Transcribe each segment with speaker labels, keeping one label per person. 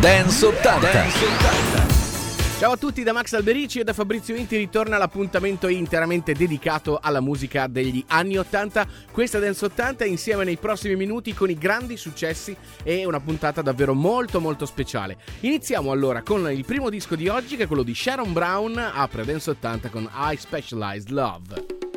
Speaker 1: Dance 80. Dance
Speaker 2: 80. Ciao a tutti da Max Alberici e da Fabrizio Inti ritorna l'appuntamento interamente dedicato alla musica degli anni 80. Questa Dance 80 insieme nei prossimi minuti con i grandi successi e una puntata davvero molto molto speciale. Iniziamo allora con il primo disco di oggi che è quello di Sharon Brown, apre Dance 80 con I Specialized Love.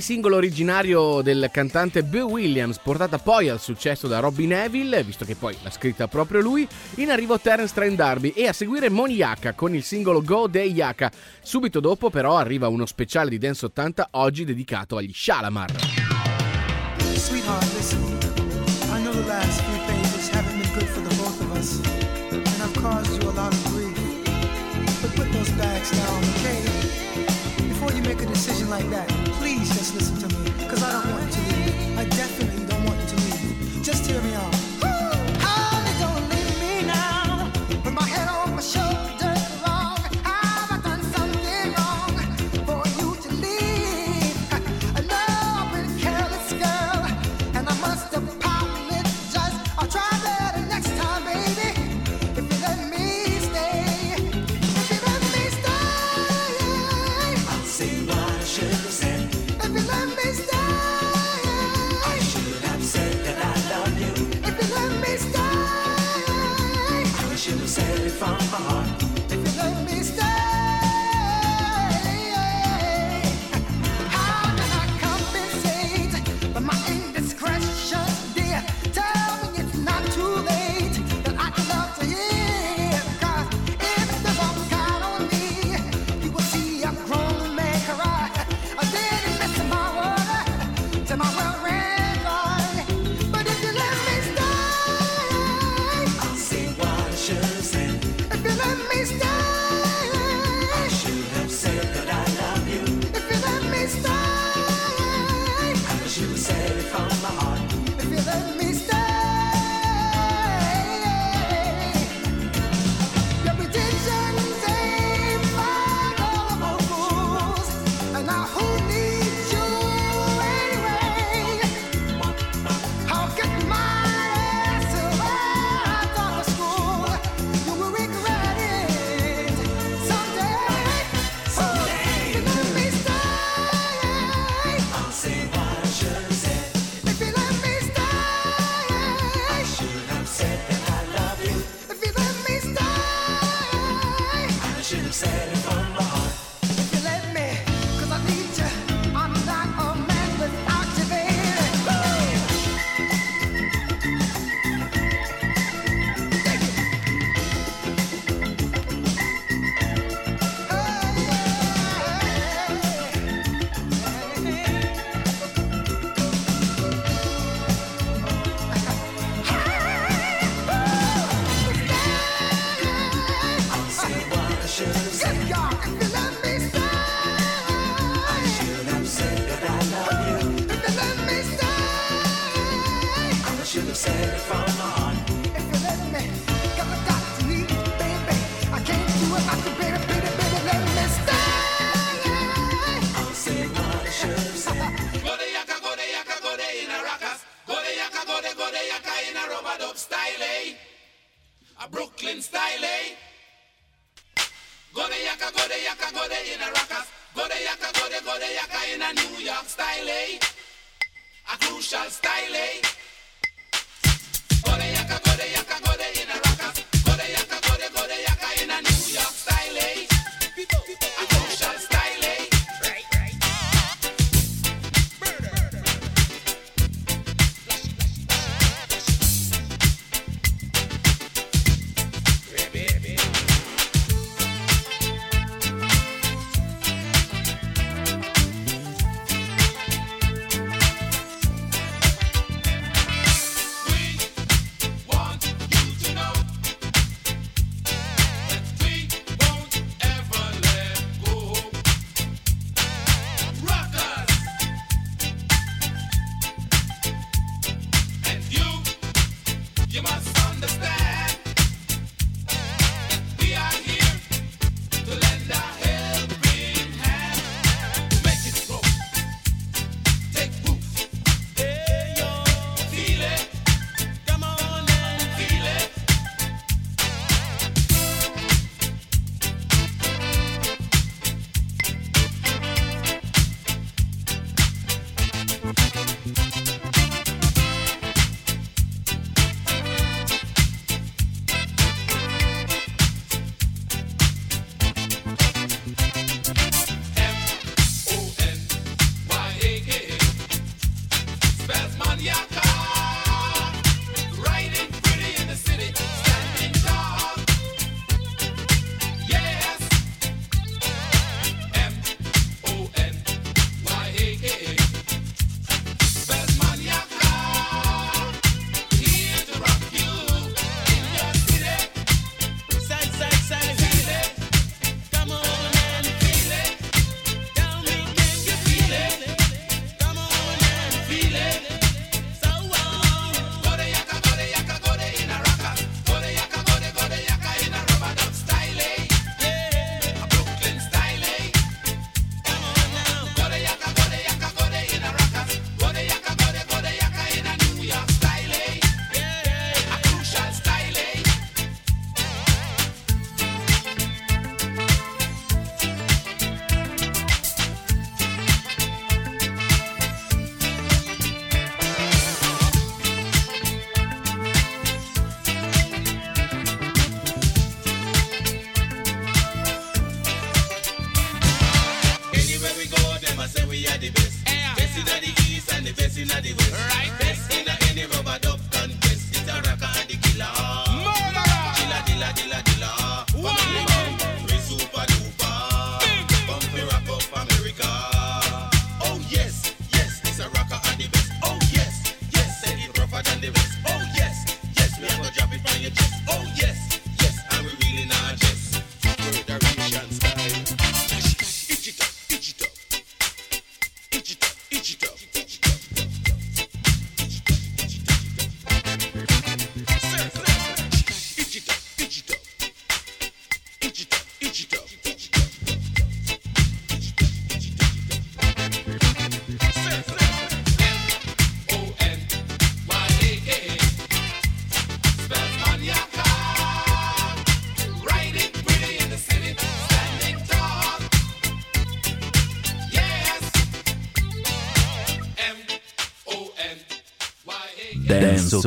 Speaker 3: Singolo originario del cantante Bill Williams, portata poi al successo da Robbie Neville, visto che poi l'ha scritta proprio lui, in arrivo Terence Train Darby e a seguire Moni con il singolo Go Day Yaka. Subito dopo però arriva uno speciale di Dance 80 oggi dedicato agli Shalamar.
Speaker 4: Sweetheart, like that. just listen to me, because I don't want you to leave. I definitely don't want you to leave. Just hear me out.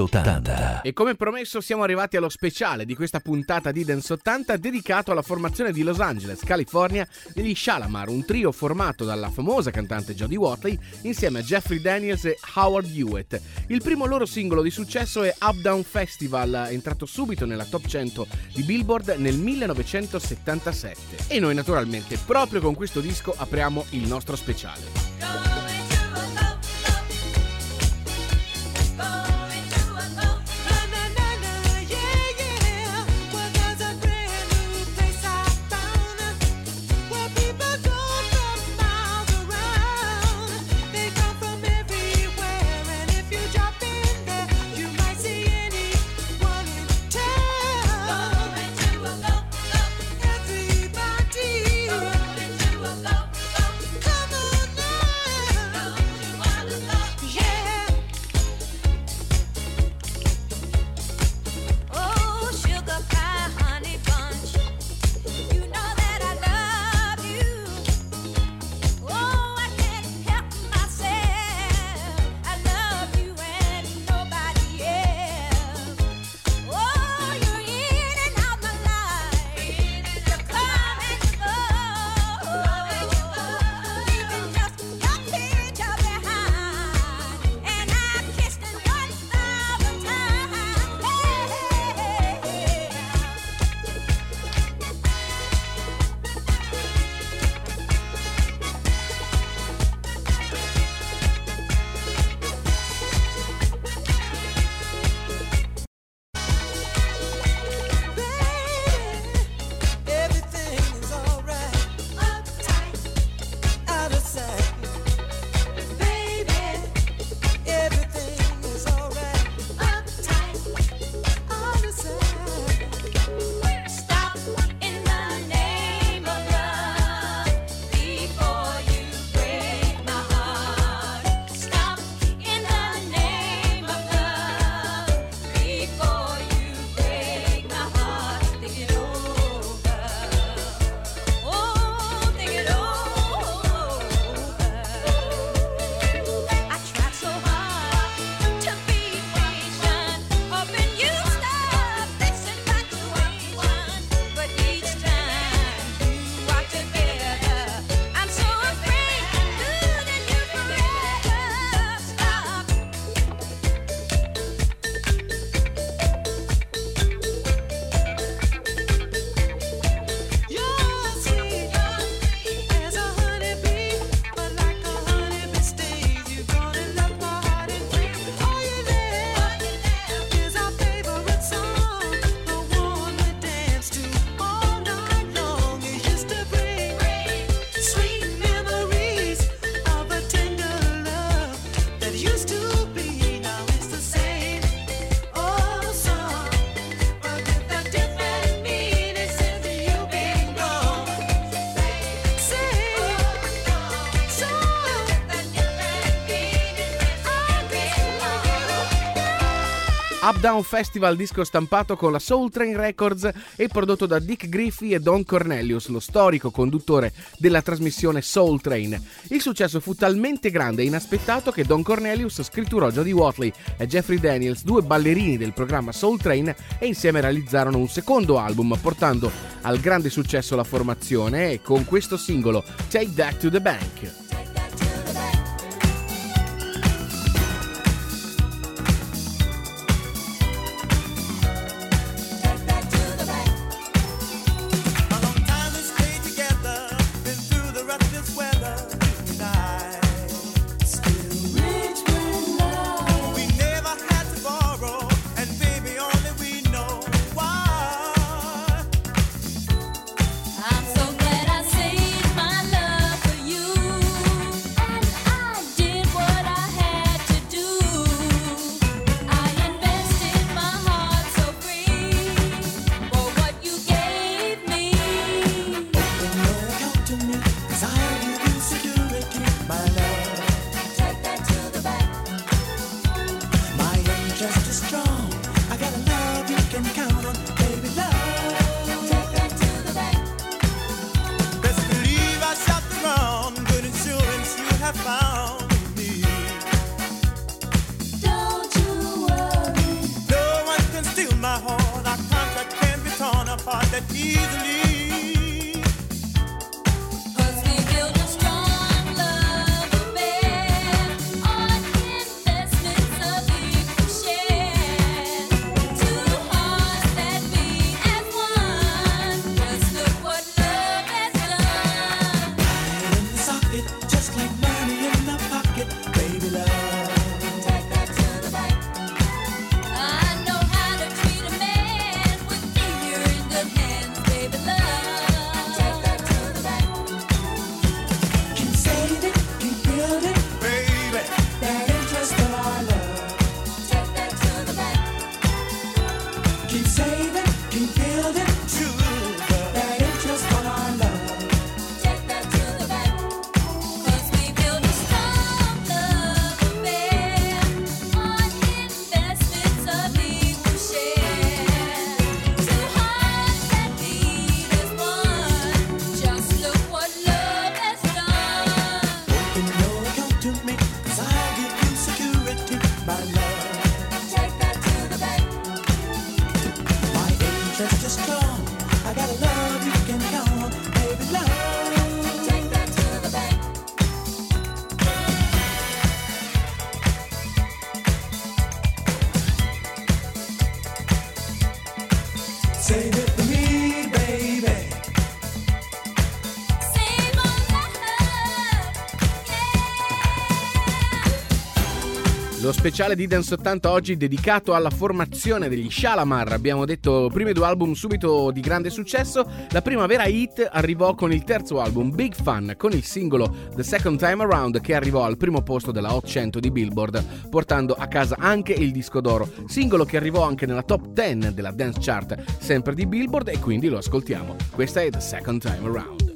Speaker 5: 80.
Speaker 6: E come promesso siamo arrivati allo speciale di questa puntata di Dance 80 dedicato alla formazione di Los Angeles, California degli Shalamar, un trio formato dalla famosa cantante Jodie Watley insieme a Jeffrey Daniels e Howard Hewitt. Il primo loro singolo di successo è Up Down Festival, entrato subito nella top 100 di Billboard nel 1977. E noi naturalmente proprio con questo disco apriamo il nostro speciale. Up Down Festival disco stampato con la Soul Train Records e prodotto da Dick Griffey e Don Cornelius, lo storico conduttore della trasmissione Soul Train. Il successo fu talmente grande e inaspettato che Don Cornelius scritturò Jodie Watley e Jeffrey Daniels, due ballerini del programma Soul Train, e insieme realizzarono un secondo album, portando al grande successo la formazione e con questo singolo Take That to the Bank.
Speaker 3: Speciale di Dance 80 oggi dedicato alla formazione degli Shalamar. Abbiamo detto primi due album subito di grande successo. La prima vera hit arrivò con il terzo album Big Fun con il singolo The Second Time Around che arrivò al primo posto della Hot 100 di Billboard, portando a casa anche il disco d'oro. Singolo che arrivò anche nella top 10 della dance chart, sempre di Billboard e quindi lo ascoltiamo. Questa è The Second Time Around.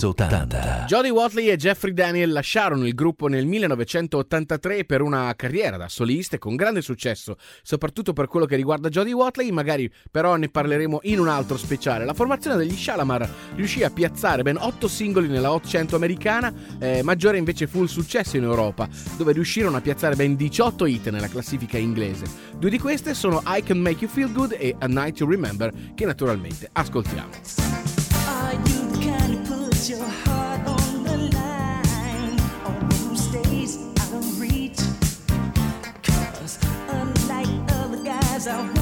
Speaker 5: Mix 80.
Speaker 3: Jody Watley e Jeffrey Daniel lasciarono il gruppo nel 1983 per una carriera da soliste con grande successo, soprattutto per quello che riguarda Jody Watley, magari però ne parleremo in un altro speciale. La formazione degli Shalamar riuscì a piazzare ben 8 singoli nella Hot 100 americana, eh, maggiore invece fu il successo in Europa, dove riuscirono a piazzare ben 18 hit nella classifica inglese. Due di queste sono I Can Make You Feel Good e A Night to Remember, che naturalmente ascoltiamo.
Speaker 7: out.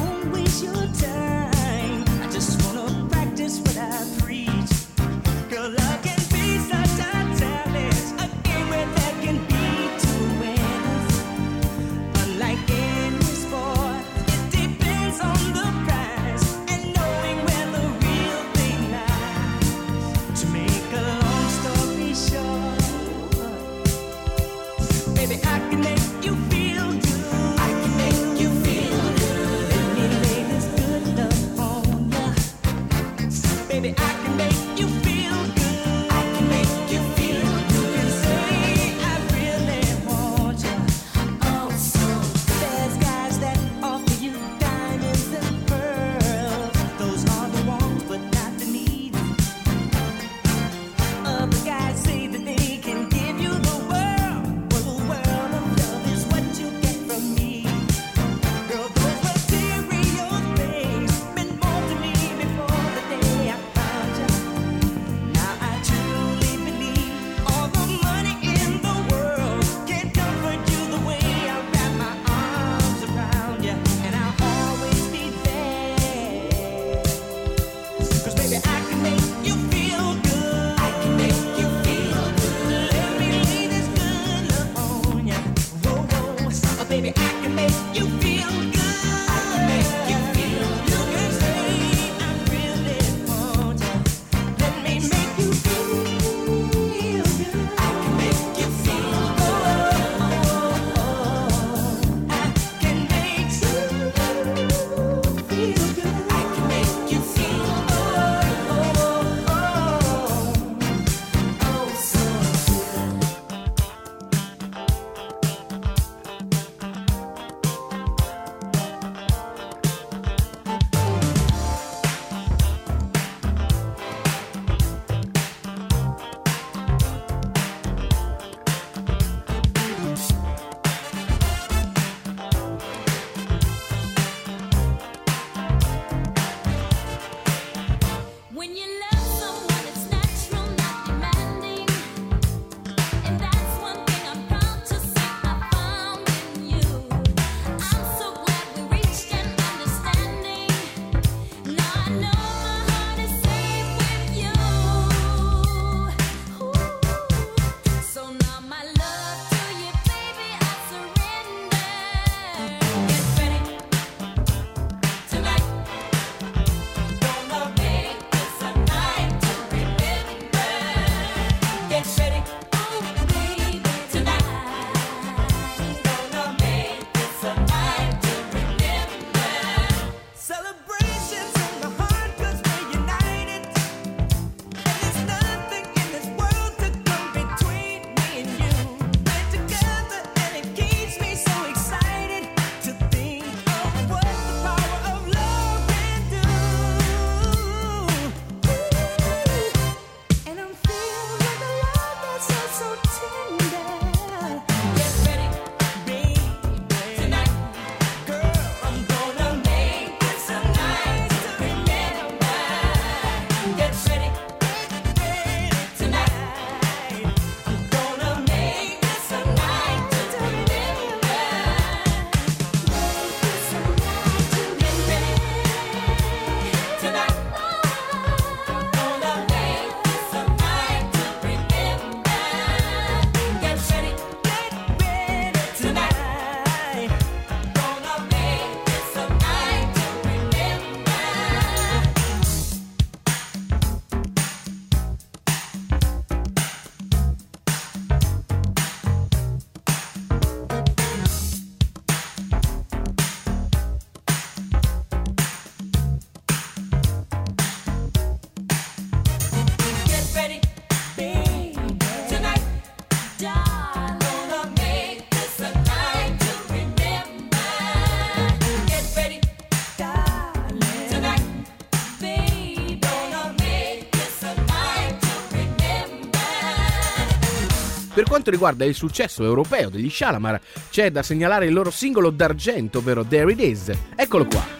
Speaker 7: quanto riguarda il successo europeo degli Shalamar, c'è da segnalare il loro singolo d'argento, ovvero There It Is. Eccolo qua.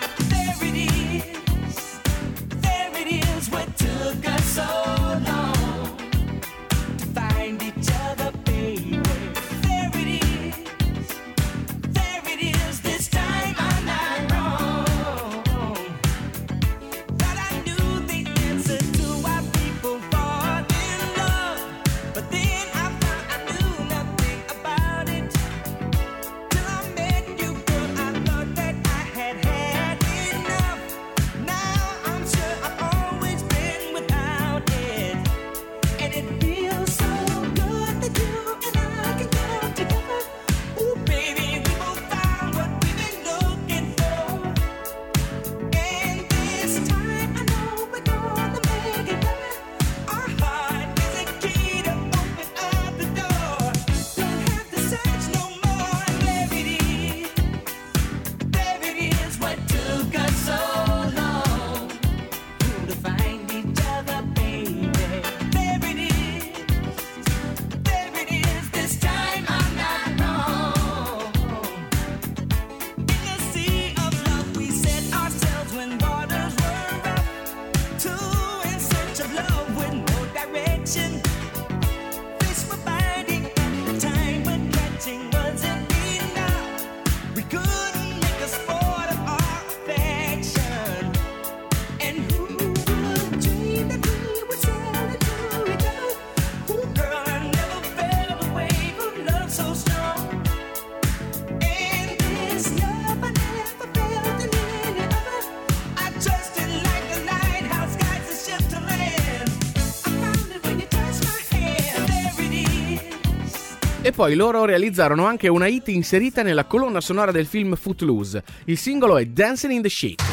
Speaker 7: poi loro realizzarono anche una hit inserita nella colonna sonora del film Footloose. Il singolo è Dancing in the Sheet.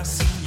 Speaker 8: I
Speaker 7: see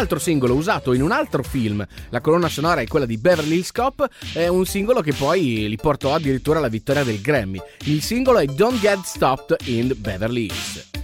Speaker 7: altro singolo usato in un altro film. La colonna sonora è quella di Beverly Hills Cop, è un singolo che poi li portò addirittura alla vittoria del Grammy. Il singolo è Don't Get Stopped in Beverly Hills.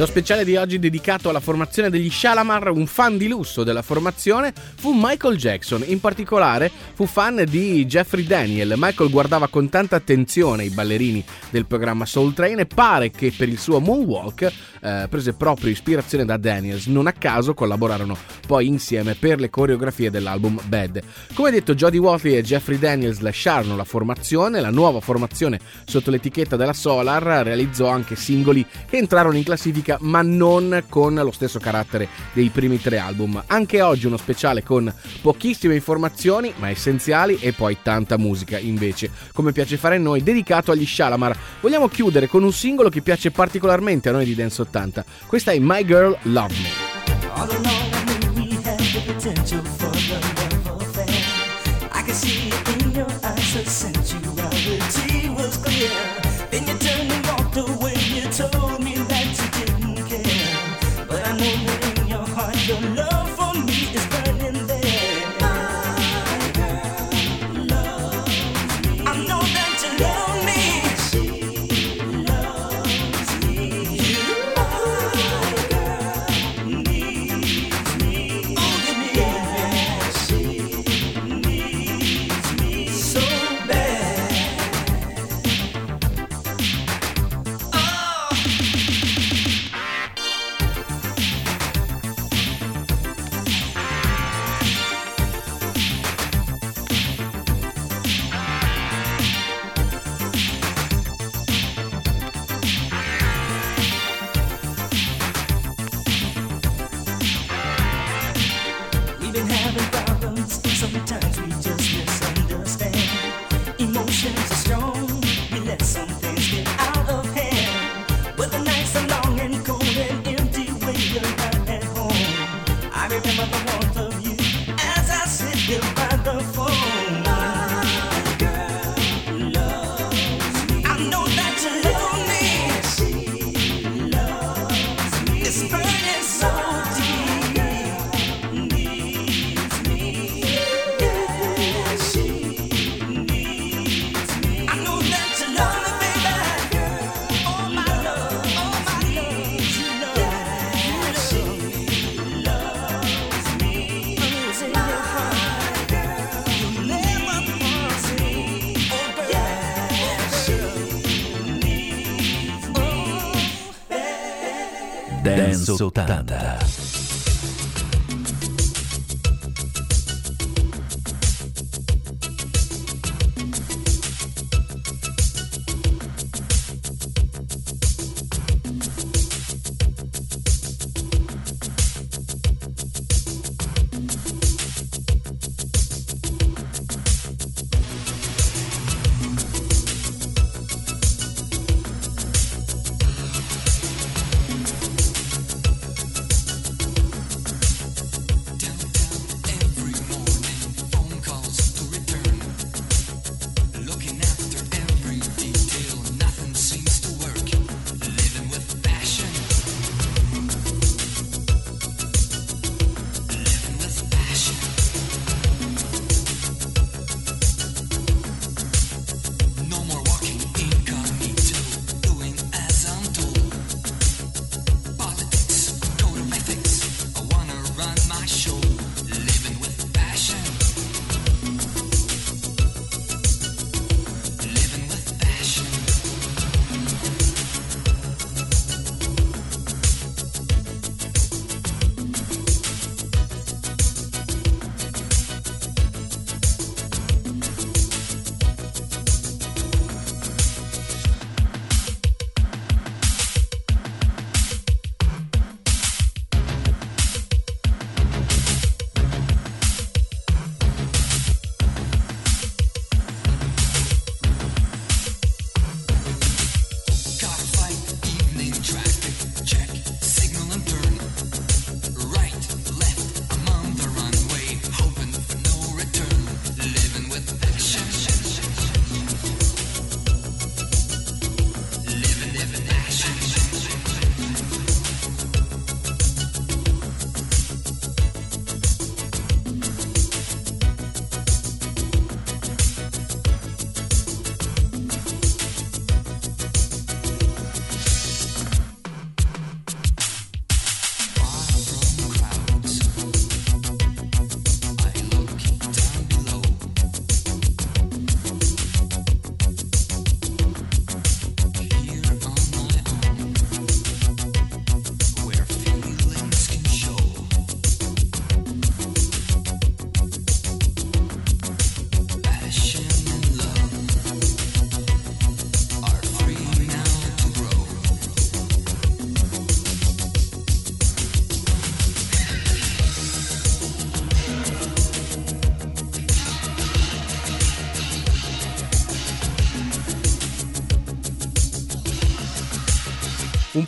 Speaker 7: Lo speciale di oggi dedicato alla formazione degli Shalamar, un fan di lusso della formazione fu Michael Jackson, in particolare fu fan di Jeffrey Daniel. Michael guardava con tanta attenzione i ballerini del programma Soul Train e pare che per il suo moonwalk eh, prese proprio ispirazione da Daniels. Non a caso collaborarono poi insieme per le coreografie dell'album Bad. Come detto, Jodie Watley e Jeffrey Daniels lasciarono la formazione, la nuova formazione sotto l'etichetta della Solar realizzò anche singoli che entrarono in classifica ma non con lo stesso carattere dei primi tre album. Anche oggi uno speciale con pochissime informazioni ma essenziali e poi tanta musica invece, come piace fare a noi, dedicato agli Shalamar. Vogliamo chiudere con un singolo che piace particolarmente a noi di Dance 80. Questa è My Girl Love Me.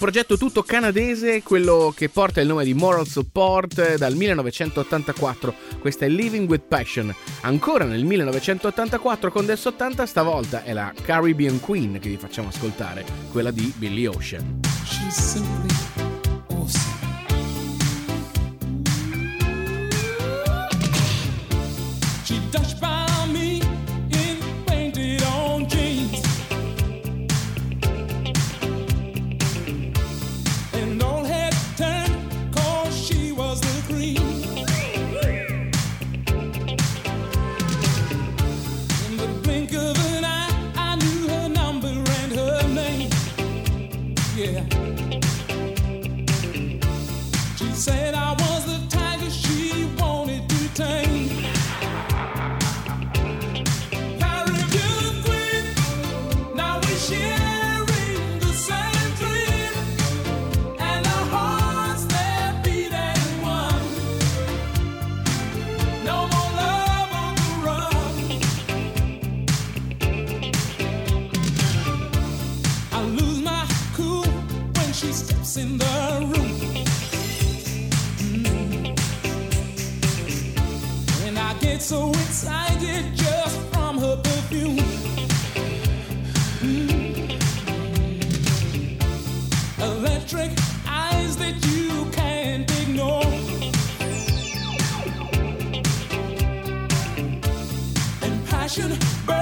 Speaker 3: progetto tutto canadese, quello che porta il nome di Moral Support eh, dal 1984. Questa è Living with Passion. Ancora nel 1984 con Del 80, stavolta è la Caribbean Queen che vi facciamo ascoltare, quella di Billy Ocean.
Speaker 9: eyes that you can't ignore. And passion.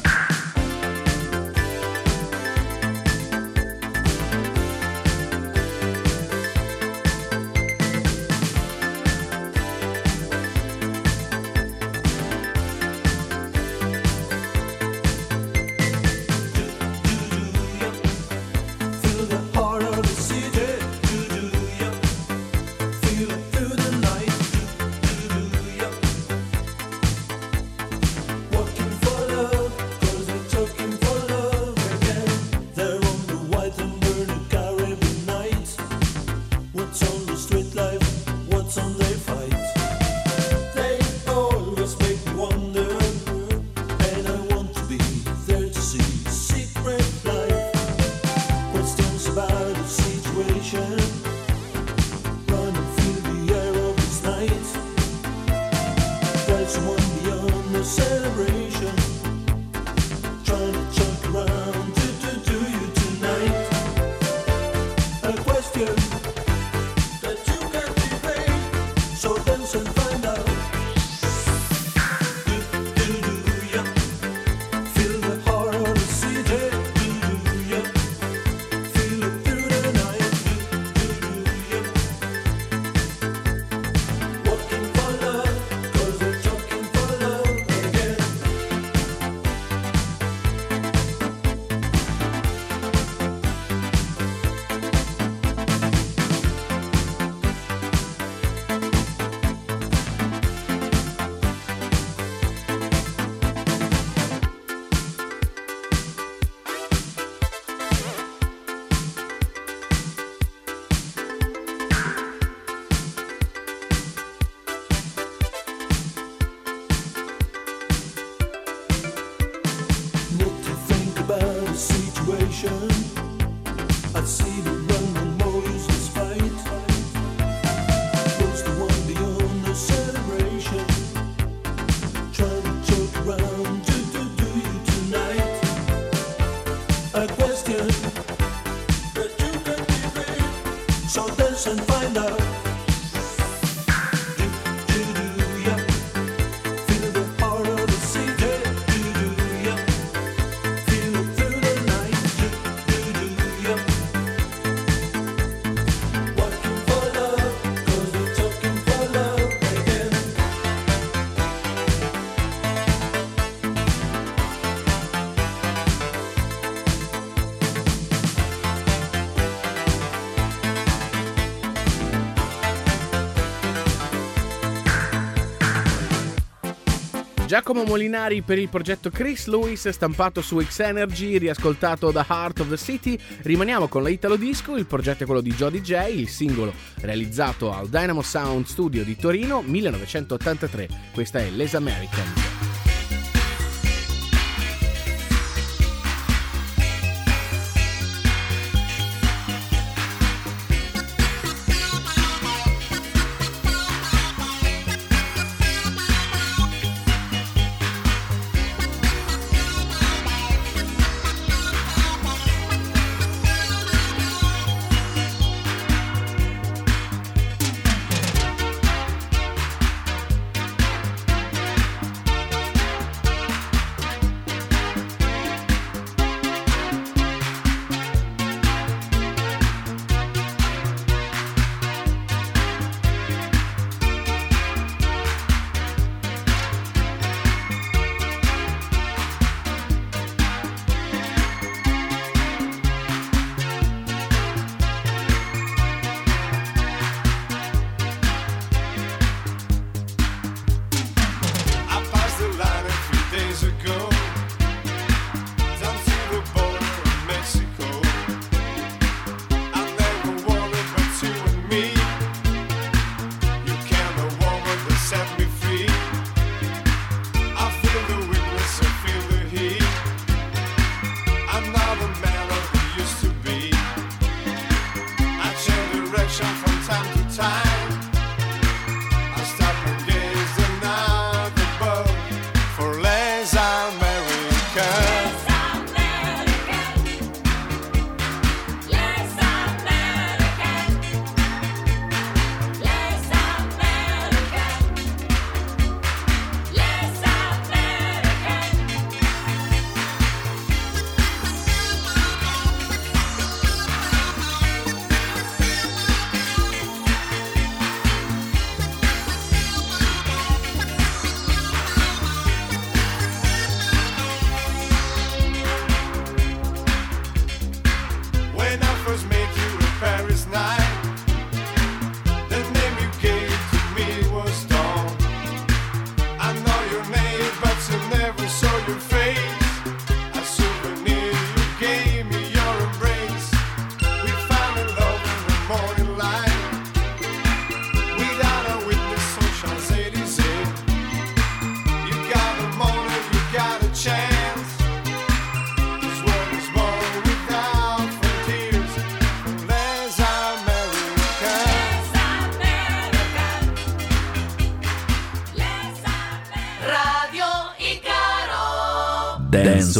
Speaker 10: Giacomo Molinari per il progetto Chris Lewis, stampato su X-Energy, riascoltato da Heart of the City. Rimaniamo con la Italo Disco, il progetto è quello di Joe DJ, il singolo realizzato al Dynamo Sound Studio di Torino 1983. Questa è Les American.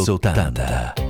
Speaker 3: Sultanda.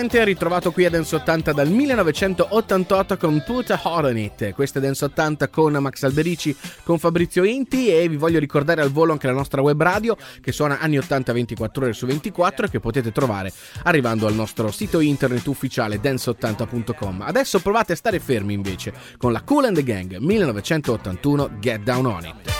Speaker 3: recente, ritrovato qui a Dance 80 dal 1988 con Put a Hot It. Questo è Dance 80 con Max Alberici, con Fabrizio Inti e vi voglio ricordare al volo anche la nostra web radio che suona anni 80 24 ore su 24 e che potete trovare arrivando al nostro sito internet ufficiale dance80.com. Adesso provate a stare fermi invece con la Cool and the Gang 1981 Get Down On It.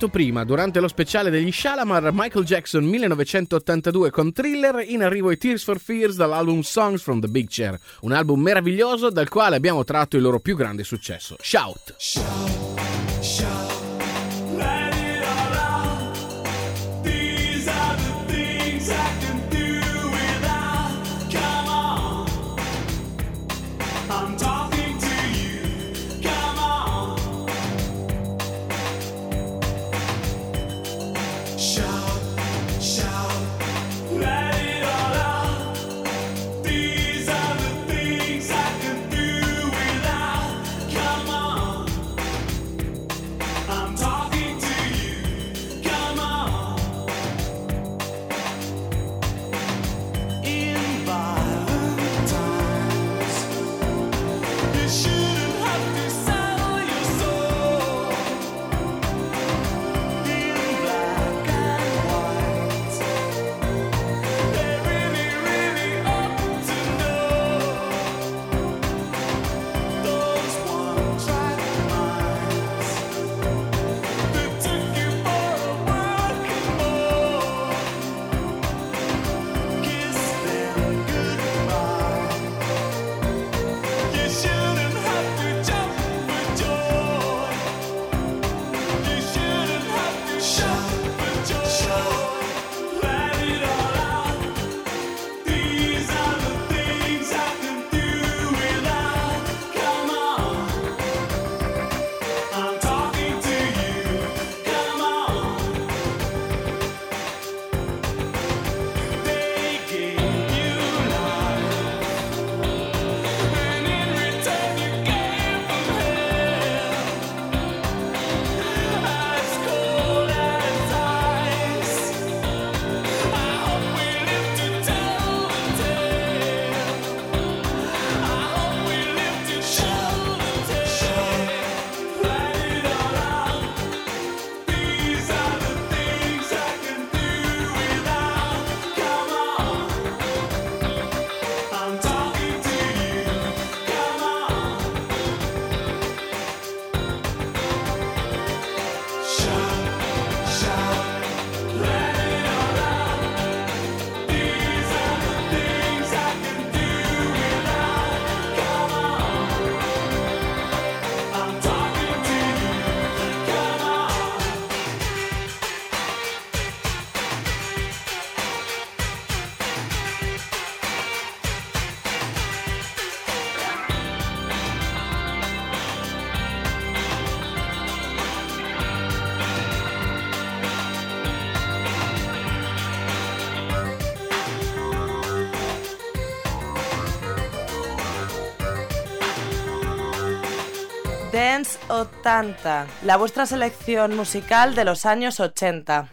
Speaker 3: Nominato prima, durante lo speciale degli Shalamar, Michael Jackson 1982 con Thriller, in arrivo i Tears for Fears dall'album Songs from the Big Chair, un album meraviglioso dal quale abbiamo tratto il loro più grande successo, Shout.
Speaker 9: Let
Speaker 11: Dance 80, la vuestra selección musical de los años 80.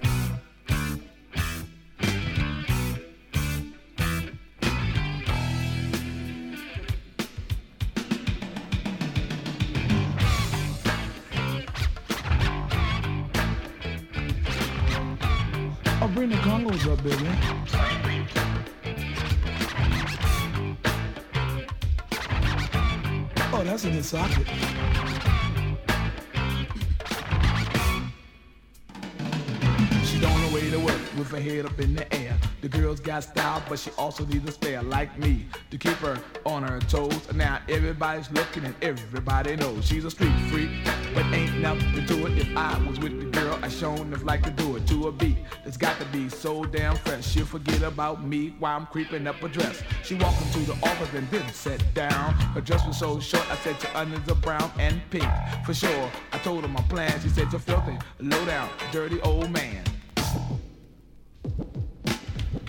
Speaker 4: Also needs a spare like me to keep her on her toes. Now everybody's looking and everybody knows she's a street freak, but ain't nothing to it. If I was with the girl, I shown enough like to do it to a beat that's got to be so damn fresh. She'll forget about me while I'm creeping up her dress. She walked into the office and then sat down. Her dress was so short, I said your onions are brown and pink for sure. I told her my plan. She said you're filthy, low down, dirty old man.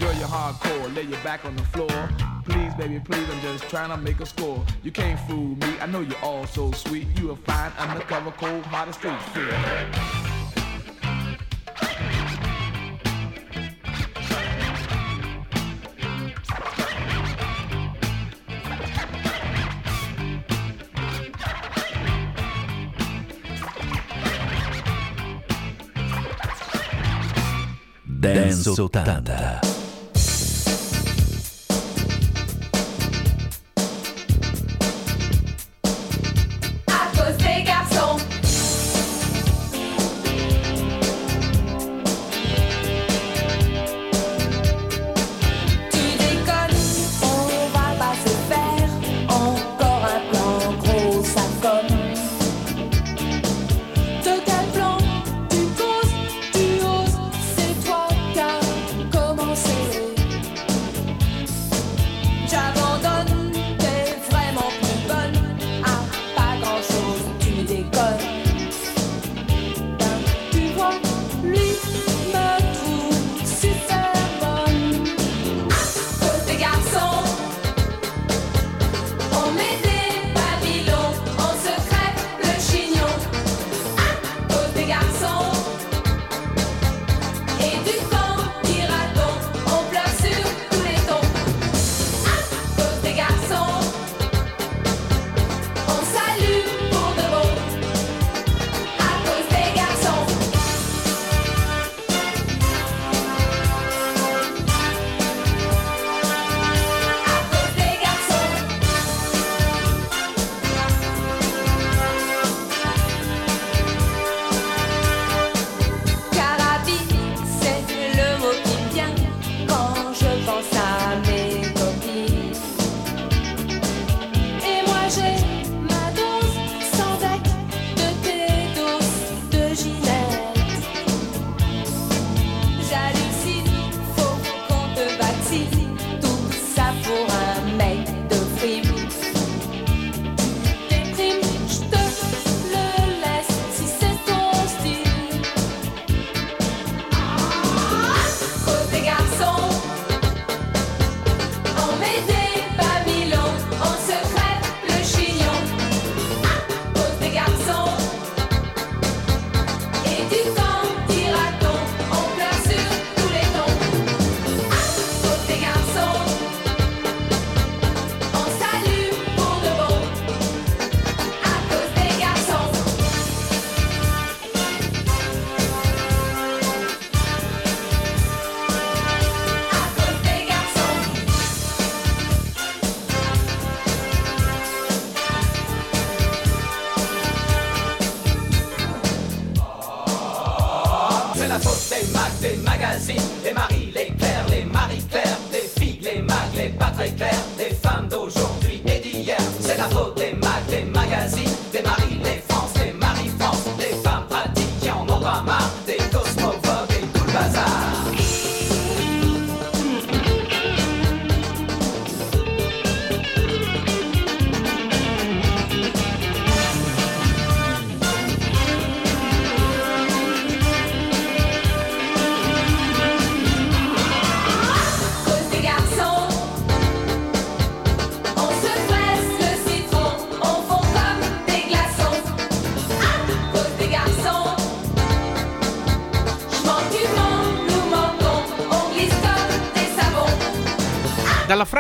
Speaker 4: Girl, you're hardcore, lay your back on the floor. Please, baby, please, I'm just trying to make a score. You can't fool me, I know you're all so sweet. You a fine, undercover, cold, hearted street freak.
Speaker 5: Dance 80.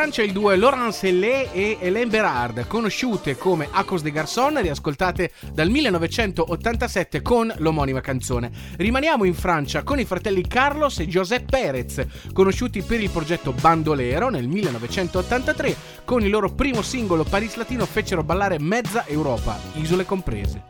Speaker 3: Francia il duo è Laurence Hellé e Hélène Berard, conosciute come Acos de Garçon, riascoltate dal 1987 con l'omonima canzone. Rimaniamo in Francia con i fratelli Carlos e José Pérez, conosciuti per il progetto Bandolero nel 1983, con il loro primo singolo Paris Latino fecero ballare mezza Europa, isole comprese.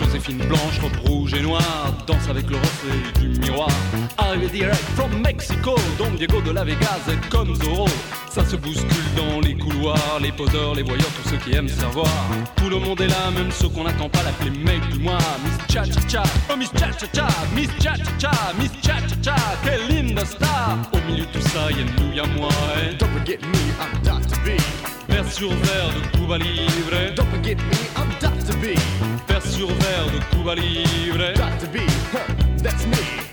Speaker 12: Joséphine blanche, robe rouge et noire, danse avec le reflet du miroir. Arrivé direct from Mexico, Don Diego de la Vegas, comme Zorro. Ça se bouscule dans les couloirs, les poseurs, les voyeurs, tous ceux qui aiment savoir. Tout le monde est là, même ceux qu'on n'attend pas l'appeler mec du mois. Miss Cha Cha Cha, oh Miss Cha Cha Cha, Miss Cha Cha Cha, Miss Cha Cha Cha, quelle linda star. Au milieu de tout ça, y'a nous, y'a moi. Et don't forget me, I'm Dr. B. Vers sur verre de Cuba Libre. Don't forget me, I'm Dr. B. Vers sur verre de Cuba Libre. Dr. B, huh, that's me.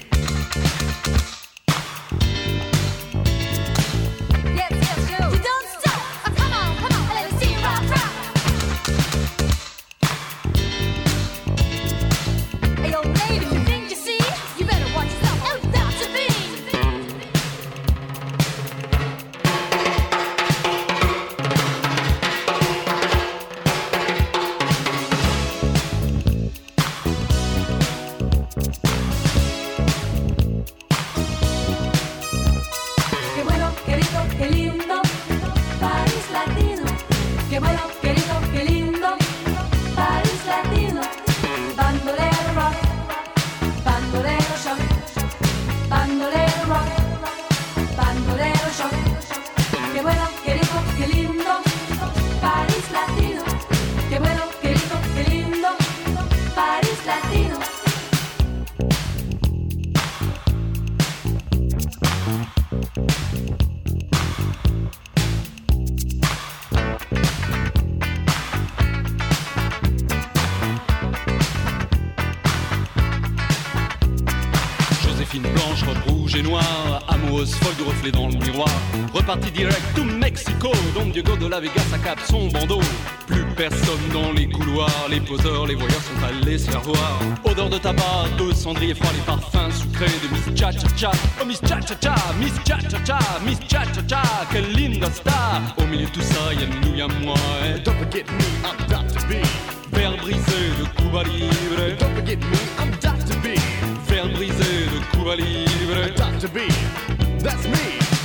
Speaker 12: Direct to Mexico, Don Diego de la Vegas accap son bandeau. Plus personne dans les couloirs, les poseurs, les voyeurs sont allés se faire voir. Odeur de tabac, de cendrier froid, les parfums sucrés de Miss Cha Cha Cha. Oh Miss Cha Cha Cha, Miss Cha Cha Cha, Miss Cha Cha Cha, quelle linda star. Au milieu de tout ça, y'a nous, y'a moi. Et don't forget me, I'm Dr. B. Verre brisé de Cuba Libre. Don't forget me, I'm Dr. B. Verre brisé de Cuba Libre. Dr. B, that's me.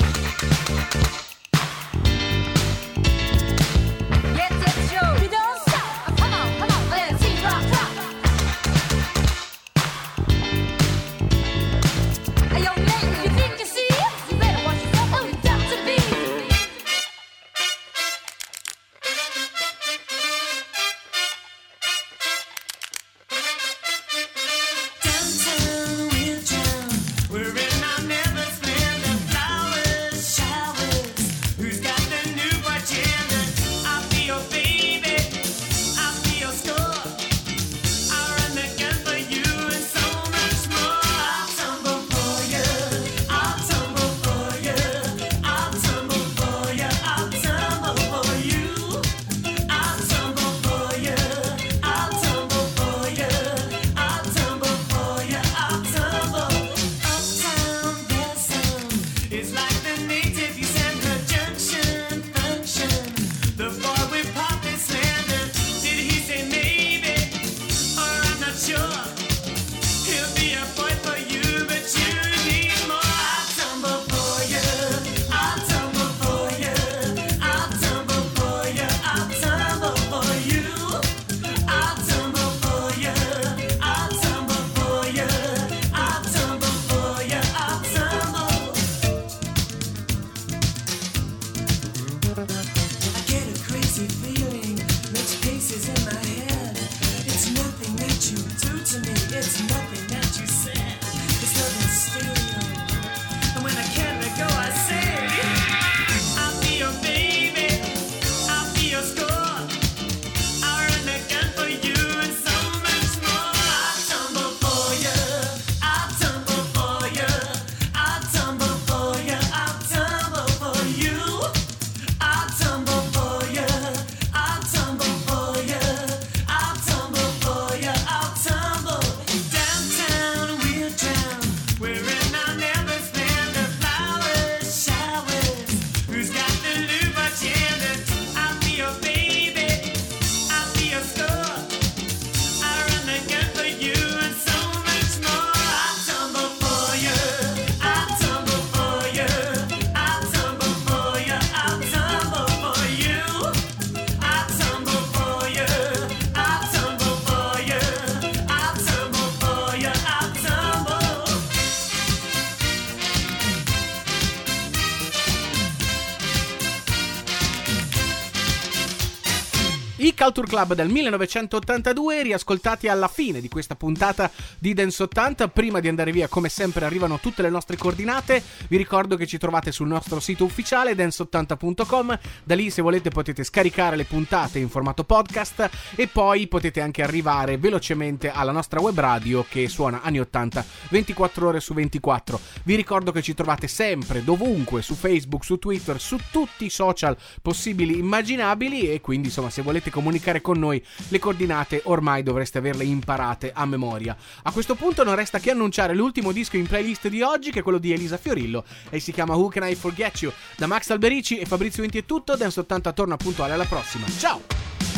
Speaker 3: Culture Club del 1982, riascoltati alla fine di questa puntata di Dance 80. Prima di andare via, come sempre, arrivano tutte le nostre coordinate. Vi ricordo che ci trovate sul nostro sito ufficiale dance80.com. Da lì, se volete, potete scaricare le puntate in formato podcast e poi potete anche arrivare velocemente alla nostra web radio che suona anni 80 24 ore su 24. Vi ricordo che ci trovate sempre, dovunque, su Facebook, su Twitter, su tutti i social possibili immaginabili e quindi insomma se volete comunicare con noi le coordinate ormai dovreste averle imparate a memoria. A questo punto non resta che annunciare l'ultimo disco in playlist di oggi che è quello di Elisa Fiorillo e si chiama Who Can I Forget You. Da Max Alberici e Fabrizio Inti è tutto, Dance 80 torna puntuale alla prossima. Ciao!